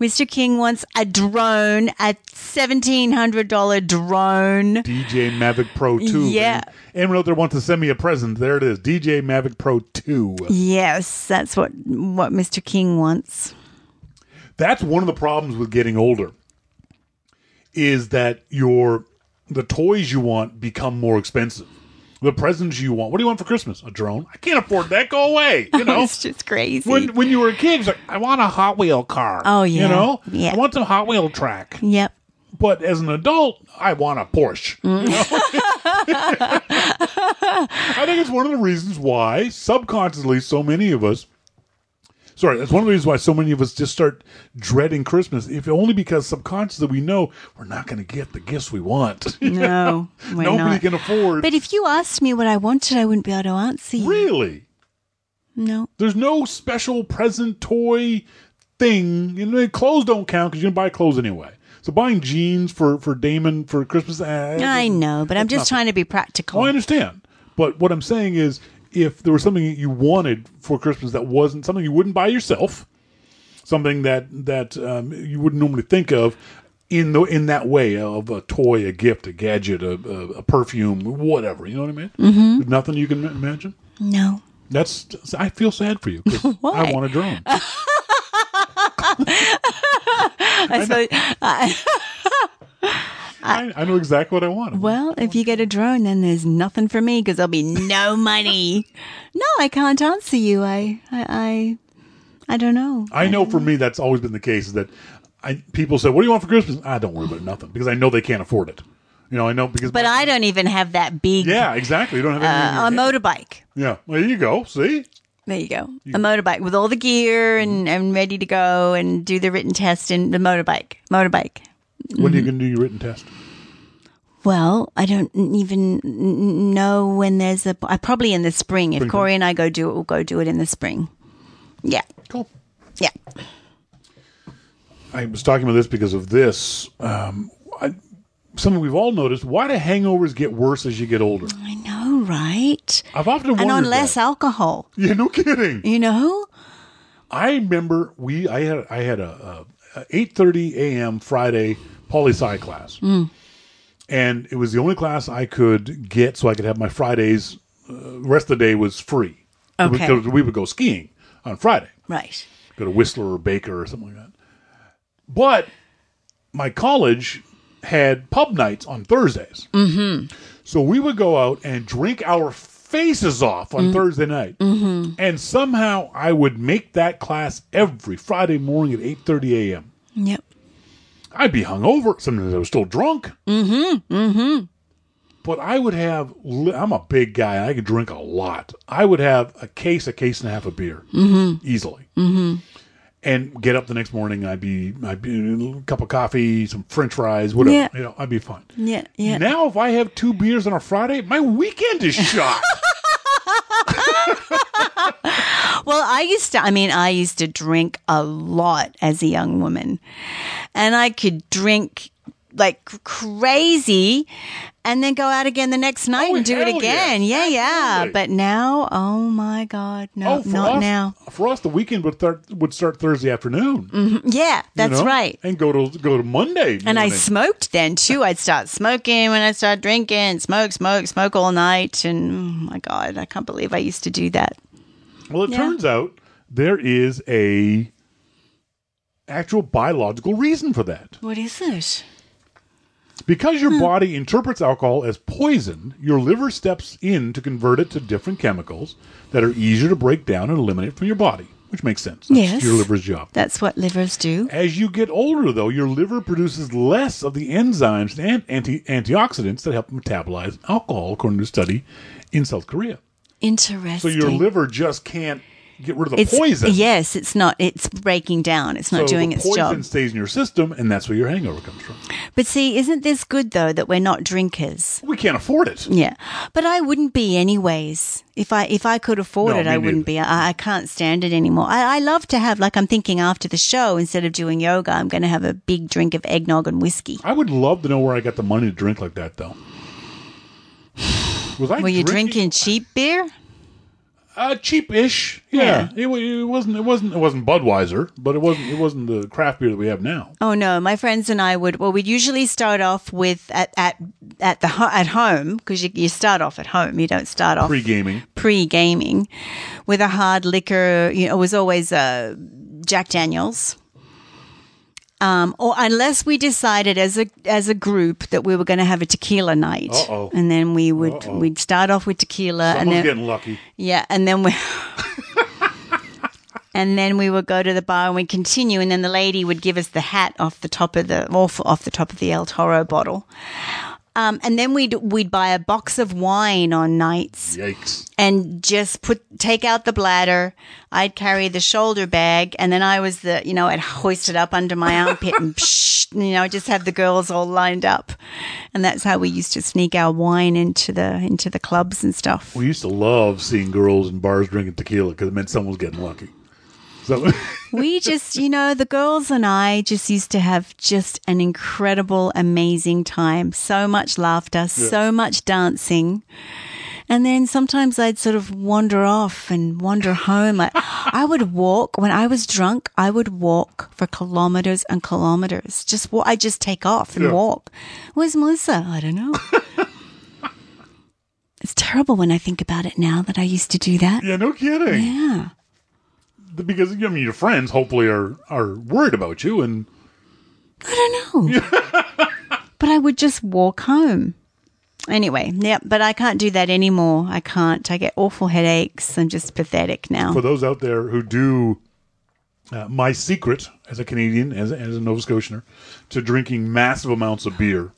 Mr. King wants a drone, a $1,700 drone. DJI Mavic Pro 2. Yeah. Anyone out there wants to send me a present, there it is. DJI Mavic Pro 2. Yes, that's what, what Mr. King wants. That's one of the problems with getting older. Is that your the toys you want become more expensive. The presents you want. What do you want for Christmas? A drone? I can't afford that. Go away. You know. It's just crazy. when when you were a kid, it's like I want a Hot Wheel car. Oh, yeah. You know. Yeah. I want some Hot Wheel track. yep. But as an adult, I want a Porsche. You mm. know? I think it's one of the reasons why subconsciously so many of us Sorry, that's one of the reasons why so many of us just start dreading Christmas. If only because subconsciously we know we're not going to get the gifts we want. No, we're Nobody not. can afford. But if you asked me what I wanted, I wouldn't be able to answer you. really, No. there's no special present toy thing. You know, clothes don't count because you're gonna buy clothes anyway. So buying jeans for for Damon for Christmas. eh, I know, but I'm just trying to be practical. Oh, I understand. But what I'm saying is, if there was something that you wanted for Christmas that wasn't something you wouldn't buy yourself, something that that um, you wouldn't normally think of in the in that way of a toy, a gift, a gadget, a, a, a perfume, whatever. You know what I mean? Mm-hmm. Nothing you can imagine. no. That's I feel sad for you. Why? I want a drone. I suppose, I, I, I know exactly what I want. well, if you get a drone, then there's nothing for me because there'll be no money. no, I can't answer you. I, I, I, I don't know. I know for me that's always been the case. Is that I people say, "What do you want for Christmas?" I don't worry about nothing because I know they can't afford it. You know, I know because But I don't even have that big Yeah, exactly. You don't have uh, a in your hand. motorbike. yeah, well, there you go. See, There you go. A motorbike with all the gear and, and ready to go and do the written test in the motorbike. Motorbike. When are you going to do your written test? Well, I don't even know when there's a. I probably in the spring. If. Corey and I go do it, we'll go do it in the spring. Yeah, Cool. yeah. I was talking about this because of this. Um, I, something we've all noticed: why do hangovers get worse as you get older? I know, right? I've often wondered. And on less that. alcohol. Yeah, no kidding. You know? I remember we. I had. I had a, a eight thirty a.m. Friday poli sci class, Mm. and it was the only class I could get, so I could have my Fridays. Uh, rest of the day was free. Okay. Because we would go skiing on Friday. Right. go to Whistler or Baker or something like that. But my college had pub nights on Thursdays. Mm-hmm. So we would go out and drink our faces off on Thursday night. Mm-hmm. And somehow I would make that class every Friday morning at 8.30 a.m. Yep. I'd be hungover. Sometimes I was still drunk. Mm-hmm. Mm-hmm. But I would have. I'm a big guy. I could drink a lot. I would have a case, a case and a half of beer, mm-hmm. easily. Mm-hmm. And get up the next morning. I'd be, I'd be a cup of coffee, some French fries, whatever. Yeah. You know, I'd be fine. Yeah. Yeah. Now, if I have two beers on a Friday, my weekend is shot. Well, I used to, I mean, I used to drink a lot as a young woman. And I could drink like crazy and then go out again the next night Oh, and do it again. yes. Yeah, yeah. But now, oh my God. No, oh, not us, now. For us, the weekend would start would start Thursday afternoon. Mm-hmm. Yeah, you that's know, right. And go to go to Monday. And I smoked then too. I'd start smoking when I start drinking, smoke, smoke, smoke all night. And oh my God, I can't believe I used to do that. Well, it Yeah. turns out there is a actual biological reason for that. What is it? Because Hmm. your body interprets alcohol as poison, your liver steps in to convert it to different chemicals that are easier to break down and eliminate from your body, which makes sense. That's Yes. your liver's job. That's what livers do. As you get older, though, your liver produces less of the enzymes and anti- antioxidants that help metabolize alcohol, according to a study in South Korea. So your liver just can't get rid of the it's, poison. Yes, it's not. It's breaking down. It's not so doing the its poison job. stays in your system, and that's where your hangover comes from. But see, isn't this good though that we're not drinkers? We can't afford it. Yeah, but I wouldn't be anyways. If I if I could afford No, it, I wouldn't neither. be. I, I can't stand it anymore. I, I love to have like I'm thinking after the show instead of doing yoga, I'm going to have a big drink of eggnog and whiskey. I would love to know where I got the money to drink like that, though. Was I Were you drinking cheap beer? Uh, cheap-ish. Yeah, It, it wasn't. It wasn't. It wasn't Budweiser, but it wasn't. It wasn't the craft beer that we have now. Oh no, my friends and I would. Well, we'd usually start off with at at at the at home because you, you start off at home. You don't start off Pre-gaming. pre gaming with a hard liquor. You know, it was always uh, Jack Daniels. Um, or unless we decided as a as a group that we were going to have a tequila night, Uh-oh. and then we would Uh-oh. we'd start off with tequila, and then getting lucky. yeah, and then we. And then we would go to the bar and we'd continue, and then the lady would give us the hat off the top of the off, off the top of the El Toro bottle. Um, and then we'd we'd buy a box of wine on nights Yikes. and just put take out the bladder. I'd carry the shoulder bag, and then I was the you know I'd hoist it up under my armpit and psh, you know just have the girls all lined up, and that's how we used to sneak our wine into the into the clubs and stuff. We used to love seeing girls in bars drinking tequila because it meant someone was getting lucky. So we just, you know, the girls and I just used to have just an incredible, amazing time. So much laughter, so much dancing. And then sometimes I'd sort of wander off and wander home. Like I would walk when I was drunk. I would walk for kilometers and kilometers. Just wa- I just take off and Yeah. walk. Where's Melissa? I don't know. it's terrible when I think about it now that I used to do that. yeah, no kidding. Yeah. Because I mean, your friends hopefully are are worried about you, and I don't know. but I would just walk home. Anyway, yeah, but I can't do that anymore. I can't. I get awful headaches. I'm just pathetic now. for those out there who do, uh, my secret as a Canadian, as as a Nova Scotianer, to drinking massive amounts of beer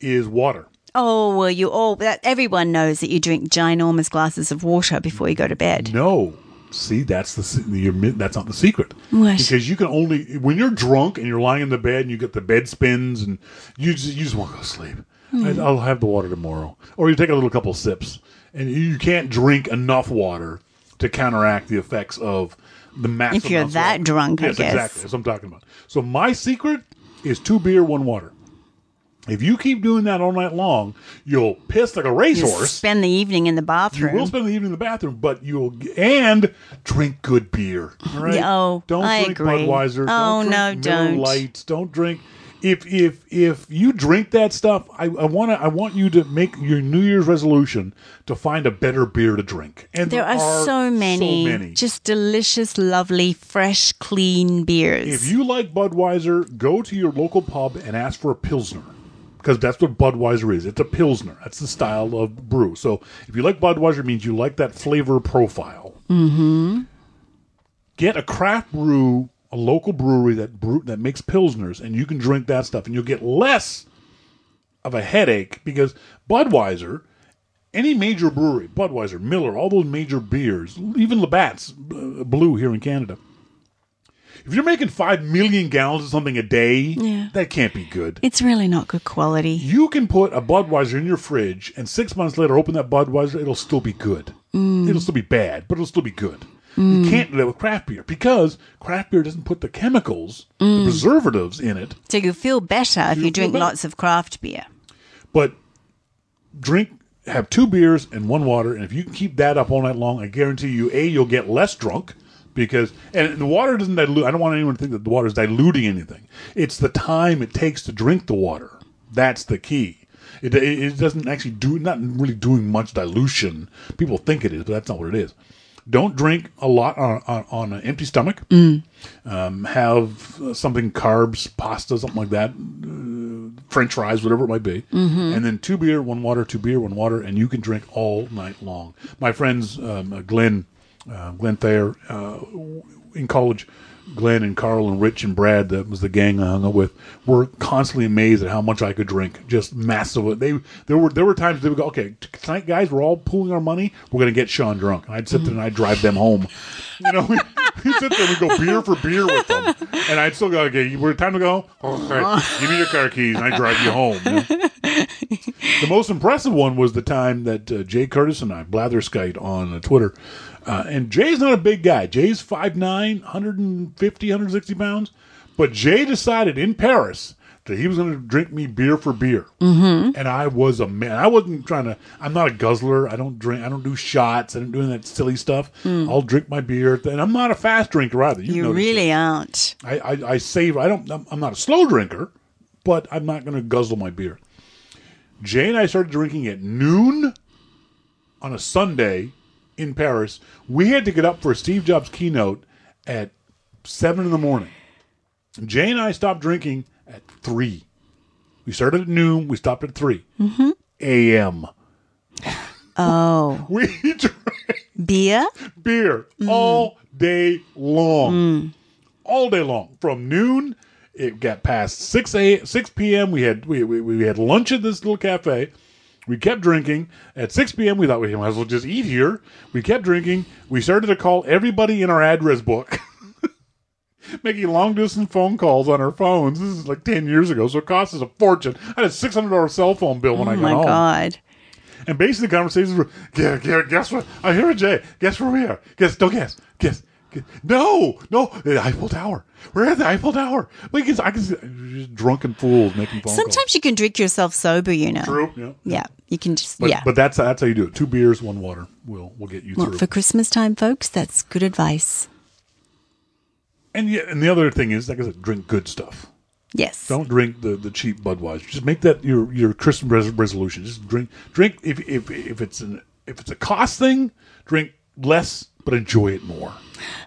is water. oh well, you all that everyone knows that you drink ginormous glasses of water before you go to bed. No. See, that's the you're, that's not the secret. What? Because you can only when you're drunk and you're lying in the bed and you get the bed spins and you just you just want to go to sleep. Hmm. I, I'll have the water tomorrow, or you take a little couple sips, and you can't drink enough water to counteract the effects of the massive. If you're that water. drunk, I yes, guess. exactly. That's what I'm talking about. So my secret is two beer, one water. If you keep doing that all night long, you'll piss like a You racehorse. spend the evening in the bathroom. You will spend the evening in the bathroom, but you'll and drink good beer. All right. Oh, don't I drink agree. Budweiser. Oh, don't no, don't. Lights. Don't drink. If if if you drink that stuff, I, I want to I want you to make your New Year's resolution to find a better beer to drink. And there are, so many, so many. just delicious, lovely, fresh, clean beers. If you like Budweiser, go to your local pub and ask for a Pilsner. Because that's what Budweiser is. It's a Pilsner. That's the style of brew. So if you like Budweiser, it means you like that flavor profile. Mm-hmm. Get a craft brew, a local brewery that brew, that makes Pilsners, and you can drink that stuff, and you'll get less of a headache because Budweiser, any major brewery, Budweiser, Miller, all those major beers, even Labatt's uh, Blue here in Canada, if you're making five million gallons of something a day, Yeah. that can't be good. it's really not good quality. You can put a Budweiser in your fridge, and six months later, open that Budweiser, it'll still be good. Mm. It'll still be bad, but it'll still be good. You mm. can't do that with craft beer because craft beer doesn't put the chemicals, the mm. preservatives in it. So you feel better if You you drink better. lots of craft beer. But drink, have two beers and one water, and if you can keep that up all night long, I guarantee you, a you'll get less drunk because and the water doesn't dilute. I don't want anyone to think that the water is diluting anything. It's the time it takes to drink the water. That's the key. It, it, doesn't actually do not really doing much dilution. People think it is, but that's not what it is. Don't drink a lot on, on, on an empty stomach. Um, have uh, something carbs, pasta, something like that. French fries, whatever it might be, and then two beer, one water, two beer, one water, and you can drink all night long. My friends, um, uh, Glenn, uh, Thayer, uh, in college, Glenn and Carl and Rich and Brad, that was the gang I hung out with, were constantly amazed at how much I could drink, just massive. They there were there were times they would go, okay, tonight, guys, we're all pooling our money, we're gonna get Sean drunk, and I'd sit there and I'd drive them home. You know, we, we sit there, we go beer for beer with them, and I'd still go, okay, we're time to go. Okay, give me your car keys, and I drive you home. you know? the most impressive one was the time that uh, Jay Curtis and I blatherskite on uh, Twitter. Uh, and Jay's not a big guy. Jay's 5'9", 150, 160 pounds. But Jay decided in Paris that he was going to drink me beer for beer. Mm-hmm. And I was a man. I wasn't trying to. I'm not a guzzler. I don't drink. I don't do shots. I don't do that silly stuff. I'll drink my beer. And I'm not a fast drinker either. You noticed really aren't. I, I, I save. I don't. I'm, I'm not a slow drinker, but I'm not going to guzzle my beer. Jay and I started drinking at noon on a Sunday in Paris. We had to get up for Steve Jobs keynote at seven in the morning. Jay and I stopped drinking at three. We started at noon. We stopped at 3 a.m. Oh, We drank beer? beer mm. all day long. Mm. All day long. From noon it got past six a six p.m. We had we, we we had lunch at this little cafe. We kept drinking. At 6 p.m., we thought we might as well just eat here. We kept drinking. We started to call everybody in our address book, making long distance phone calls on our phones. This is like 10 years ago, so it cost us a fortune. I had a $600 cell phone bill when I oh, got home. Oh my. God. And basically, the conversations were, yeah, yeah, guess what? I hear it, Jay. Guess where we are? Guess, don't guess. Guess. No, no, the Eiffel Tower. We're at the Eiffel Tower. We can, I can see just drunken fools making phone calls. Sometimes you can drink yourself sober, you know. True. Yeah. Yeah. You can just, But, yeah. but that's that's how you do it. Two beers, one water. Will will get you well, through. for Christmas time, folks, that's good advice. and yeah, and the other thing is, like I said, drink good stuff. Yes. Don't drink the, the cheap Budweiser. Just make that your your Christmas res- resolution. Just drink drink if if if it's an if it's a cost thing, drink less but enjoy it more.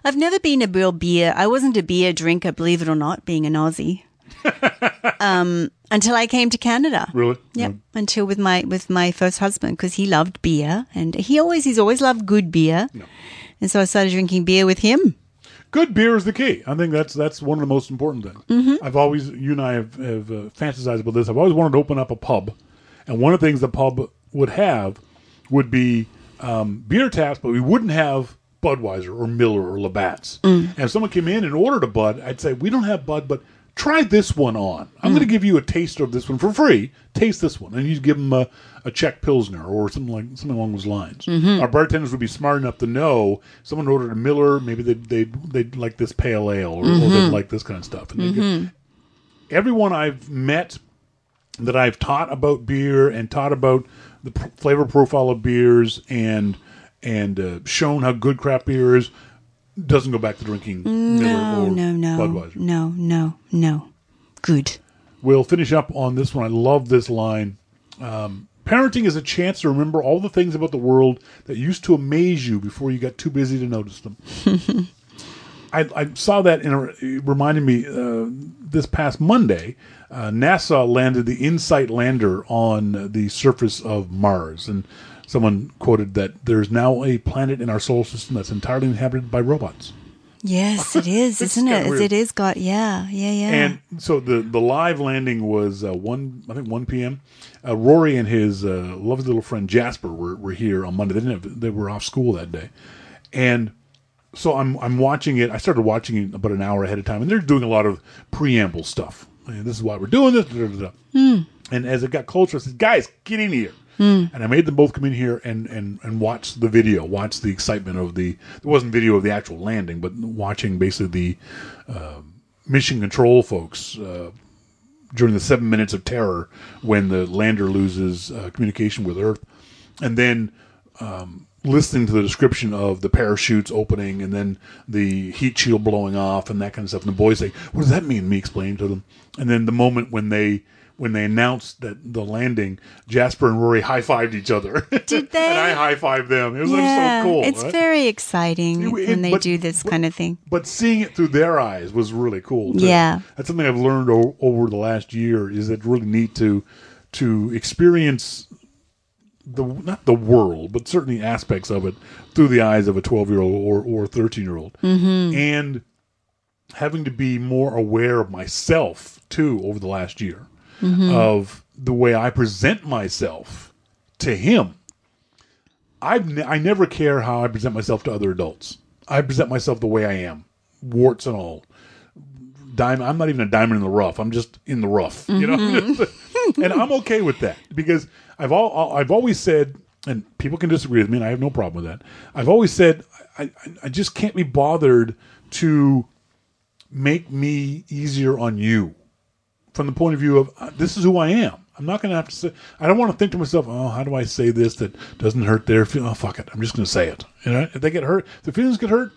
I've never been a real beer. I wasn't a beer drinker, believe it or not, being an Aussie. um, until I came to Canada. Really? Yep. Until with my with my first husband because he loved beer and he always he's always loved good beer. And so I started drinking beer with him. Good beer is the key. I think that's that's one of the most important things. Mm-hmm. I've always you and I have, have uh, fantasized about this. I've always wanted to open up a pub, and one of the things the pub would have would be um, beer taps, but we wouldn't have Budweiser or Miller or Labatt's. Mm. And if someone came in and ordered a Bud, I'd say we don't have Bud, but try this one on. I'm Mm. going to give you a taster of this one for free. Taste this one, and you'd give them a, a Czech Pilsner or something like something along those lines. Mm-hmm. Our bartenders would be smart enough to know someone ordered a Miller, maybe they they they'd like this pale ale or, or Mm-hmm. they'd like this kind of stuff. And they'd get- everyone I've met that I've taught about beer and taught about the pr- flavor profile of beers and and uh, shown how good craft beer is doesn't go back to drinking Miller No, or no, no. Budweiser. No, no, no. Good. We'll finish up on this one. I love this line. Um, parenting is a chance to remember all the things about the world that used to amaze you before you got too busy to notice them. I, I saw that in a, it reminded me uh, this past Monday. Uh, NASA landed the InSight lander on the surface of Mars, and someone quoted that there's now a planet in our solar system that's entirely inhabited by robots. Yes, it is, isn't it? weird. It is got yeah, yeah, yeah. And so the the live landing was uh, one, I think one p.m. Uh, Rory and his uh, lovely little friend Jasper were, were here on Monday. They didn't have, they were off school that day, and so I'm I'm watching it. I started watching it about an hour ahead of time, and they're doing a lot of preamble stuff. And this is why we're doing this. da. And as it got closer, I said, "Guys, get in here." And I made them both come in here and, and, and watch the video, watch the excitement of the. It wasn't video of the actual landing, but watching basically the uh, mission control folks uh, during the seven minutes of terror when the lander loses uh, communication with Earth, and then um, listening to the description of the parachutes opening and then the heat shield blowing off and that kind of stuff. And the boys say, "What does that mean?" Me explaining to them, and then the moment when they when they announced that the landing, Jasper and Rory high fived each other. Did they? and I high fived them. It was like, yeah, so cool. it's right? very exciting It- it- when they but- do this but- kind of thing. but seeing it through their eyes was really cool. Too. Yeah. that's something I've learned o- over the last year. Is it's really neat to to experience the not the world, but certainly aspects of it through the eyes of a twelve year old or or thirteen year old, Mm-hmm. and having to be more aware of myself too over the last year Mm-hmm. of the way I present myself to him. I've ne- I never care how I present myself to other adults. I present myself the way I am, warts and all. Diamond. I'm not even a diamond in the rough. I'm just in the rough, you know. and I'm okay with that because I've all I've always said, and people can disagree with me, and I have no problem with that. I've always said I, I, I just can't be bothered to make me easier on you from the point of view of uh, this is who I am. I'm not going to have to say. I don't want to think to myself, "Oh, how do I say this that doesn't hurt their feelings?" Oh, fuck it. I'm just going to say it. You know, if they get hurt, if the feelings get hurt.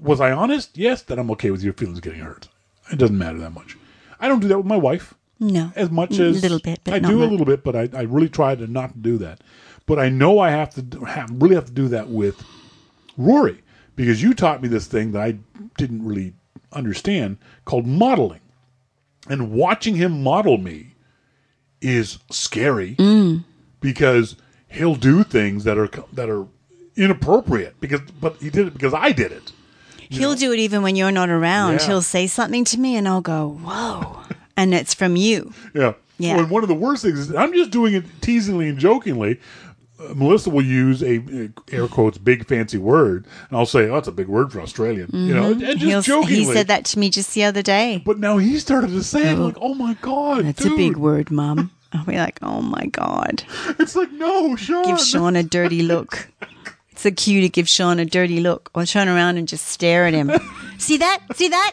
Was I honest? Yes. Then I'm okay with your feelings getting hurt. It doesn't matter that much. I don't do that with my wife No, as much as A little bit, but I do much. a little bit, but I, I really try to not do that. But I know I have to have, really have to do that with Rory because you taught me this thing that I didn't really understand called modeling, and watching him model me is scary Mm. because he'll do things that are that are inappropriate because but he did it because I did it. He'll do it even when you're not around. Yeah. He'll say something to me and I'll go, whoa. and it's from you. Yeah. Yeah. Well, one of the worst things is I'm just doing it teasingly and jokingly. Melissa will use a air quotes big fancy word, and I'll say, "Oh, that's a big word for Australian," you know, and just Mm-hmm. He'll, jokingly. he said that to me just the other day. But now he started to say it like, "Oh my god, That's dude. a big word, Mum. I'll be like, oh my God. It's like no, Sean. Give Sean a dirty look. It's a cue to give Sean a dirty look or turn around and just stare at him. See that? See that?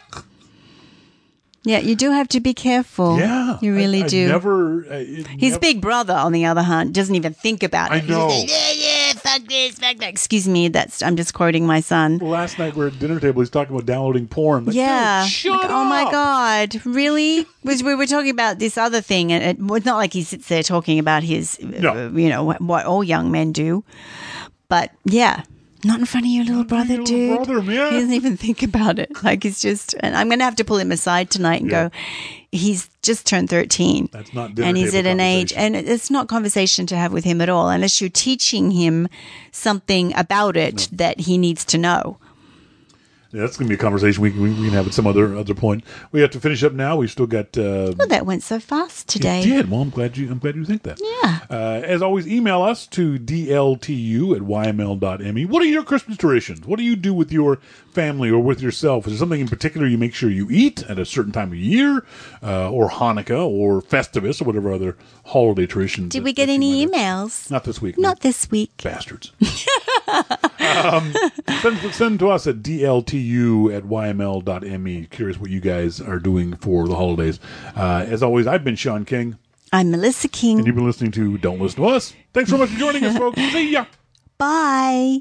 Yeah, you do have to be careful. Yeah, You really I, I do. Never. uh, His never- big brother, on the other hand, doesn't even think about I it. Just know. like, yeah, yeah, fuck this, fuck that. Excuse me, that's I'm just quoting my son. Last night we are at dinner table. He's talking about downloading porn. Like, Yeah. shut Like, Oh my. God. Really? We were talking about this other thing, and it, it's not like he sits there talking about his, uh, you know, what, what all young men do. But yeah, not in front of your little brother, your little dude. brother. He doesn't even think about it. Like he's just, and I'm going to have to pull him aside tonight and Yeah. go, he's just turned 13. That's not and he's at an age, and it's not conversation to have with him at all, unless you're teaching him something about it that he needs to know. Yeah, that's going to be a conversation we, we, we can have at some other other point. We have to finish up now. We've still got. Uh, Well, that went so fast today. It did. Well, I'm glad you. I'm glad you think that. Yeah. Uh, as always, email us to dltu at yml.me. What are your Christmas traditions? What do you do with your family or with yourself? Is there something in particular you make sure you eat at a certain time of year, uh, or Hanukkah, or Festivus, or whatever other holiday traditions? Did that- we get any have? emails? Not this week. Not this week. bastards. um, send, send to us at dltu at yml.me. Curious what you guys are doing for the holidays. Uh, as always, I've been Sean King, I'm Melissa King. and you've been listening to Don't Listen to Us. Thanks so much for joining us, folks. See ya. Bye.